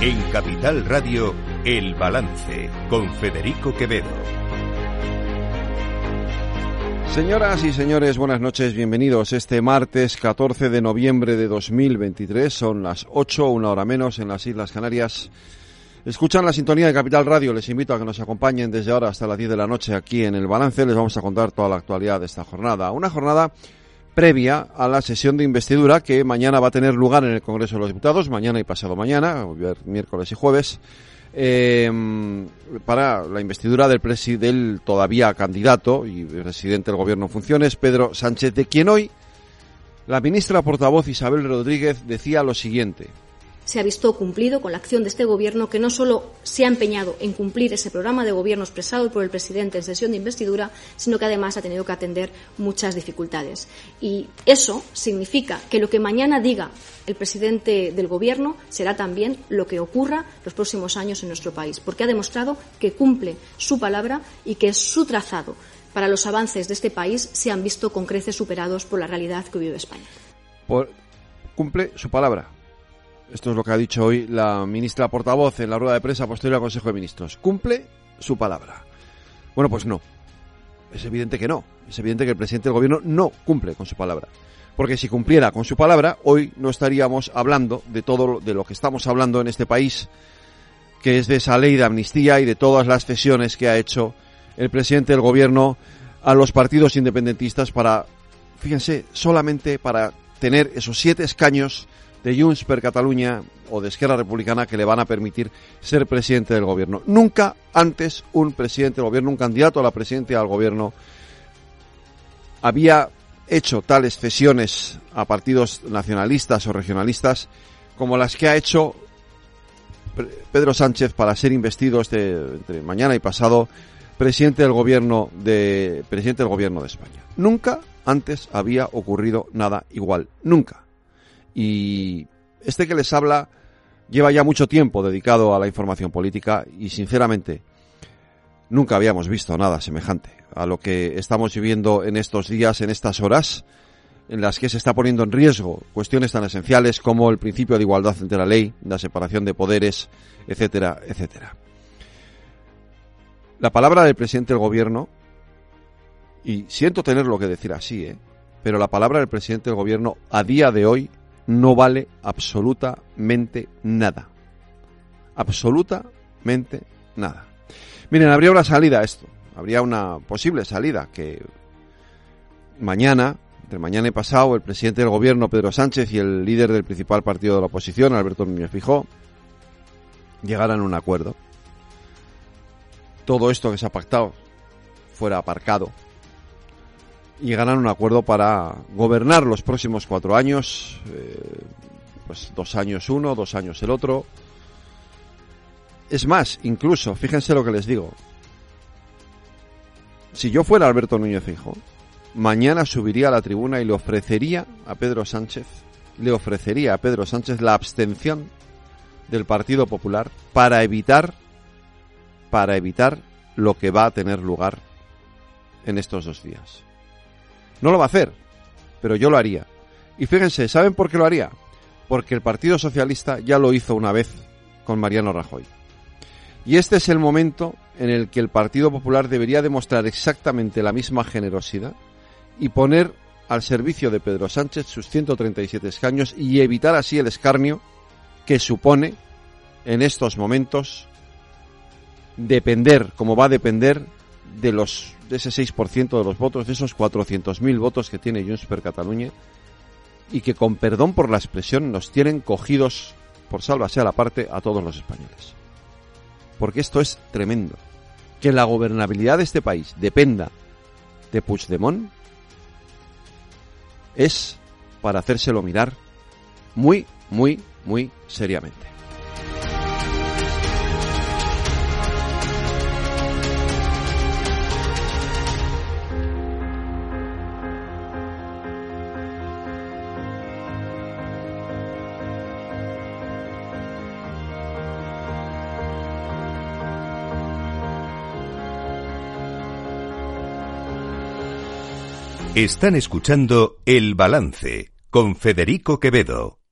En Capital Radio, El Balance, con Federico Quevedo. Señoras y señores, buenas noches, bienvenidos. Este martes 14 de noviembre de 2023 son las 8, una hora menos en las Islas Canarias. Escuchan la sintonía de Capital Radio, les invito a que nos acompañen desde ahora hasta las 10 de la noche aquí en el balance, les vamos a contar toda la actualidad de esta jornada. Una jornada previa a la sesión de investidura que mañana va a tener lugar en el Congreso de los Diputados, mañana y pasado mañana, miércoles y jueves, eh, para la investidura del, del todavía candidato y presidente del Gobierno en funciones, Pedro Sánchez, de quien hoy la ministra portavoz Isabel Rodríguez decía lo siguiente se ha visto cumplido con la acción de este Gobierno, que no solo se ha empeñado en cumplir ese programa de Gobierno expresado por el presidente en sesión de investidura, sino que además ha tenido que atender muchas dificultades. Y eso significa que lo que mañana diga el presidente del Gobierno será también lo que ocurra los próximos años en nuestro país, porque ha demostrado que cumple su palabra y que su trazado para los avances de este país se han visto con creces superados por la realidad que vive España. cumple su palabra esto es lo que ha dicho hoy la ministra portavoz en la rueda de prensa posterior al Consejo de Ministros. ¿Cumple su palabra? Bueno, pues no. Es evidente que no. Es evidente que el presidente del gobierno no cumple con su palabra. Porque si cumpliera con su palabra, hoy no estaríamos hablando de todo de lo que estamos hablando en este país, que es de esa ley de amnistía y de todas las cesiones que ha hecho el presidente del gobierno a los partidos independentistas para, fíjense, solamente para tener esos siete escaños de Junts per Cataluña o de Esquerra Republicana que le van a permitir ser presidente del gobierno. Nunca antes un presidente del gobierno, un candidato a la presidencia del gobierno, había hecho tales cesiones a partidos nacionalistas o regionalistas como las que ha hecho Pedro Sánchez para ser investido este entre mañana y pasado presidente del gobierno de presidente del gobierno de España. Nunca antes había ocurrido nada igual, nunca. Y este que les habla lleva ya mucho tiempo dedicado a la información política y sinceramente nunca habíamos visto nada semejante a lo que estamos viviendo en estos días, en estas horas, en las que se está poniendo en riesgo cuestiones tan esenciales como el principio de igualdad ante la ley, la separación de poderes, etcétera, etcétera. La palabra del presidente del gobierno, y siento tenerlo que decir así, ¿eh? pero la palabra del presidente del gobierno a día de hoy no vale absolutamente nada. Absolutamente nada. Miren, habría una salida a esto. Habría una posible salida que mañana, entre mañana y pasado, el presidente del gobierno, Pedro Sánchez, y el líder del principal partido de la oposición, Alberto Núñez Fijó, llegaran a un acuerdo. Todo esto que se ha pactado fuera aparcado llegarán a un acuerdo para gobernar los próximos cuatro años, eh, pues dos años uno, dos años el otro. Es más, incluso, fíjense lo que les digo. Si yo fuera Alberto Núñez Hijo, mañana subiría a la tribuna y le ofrecería a Pedro Sánchez, le ofrecería a Pedro Sánchez la abstención del Partido Popular para evitar, para evitar lo que va a tener lugar en estos dos días. No lo va a hacer, pero yo lo haría. Y fíjense, ¿saben por qué lo haría? Porque el Partido Socialista ya lo hizo una vez con Mariano Rajoy. Y este es el momento en el que el Partido Popular debería demostrar exactamente la misma generosidad y poner al servicio de Pedro Sánchez sus 137 escaños y evitar así el escarnio que supone en estos momentos depender, como va a depender, de los de ese 6% de los votos, de esos 400.000 votos que tiene Junts per Cataluña y que con perdón por la expresión nos tienen cogidos por sálvase a la parte a todos los españoles. Porque esto es tremendo. Que la gobernabilidad de este país dependa de Puigdemont es para hacérselo mirar muy, muy, muy seriamente. Están escuchando El Balance con Federico Quevedo.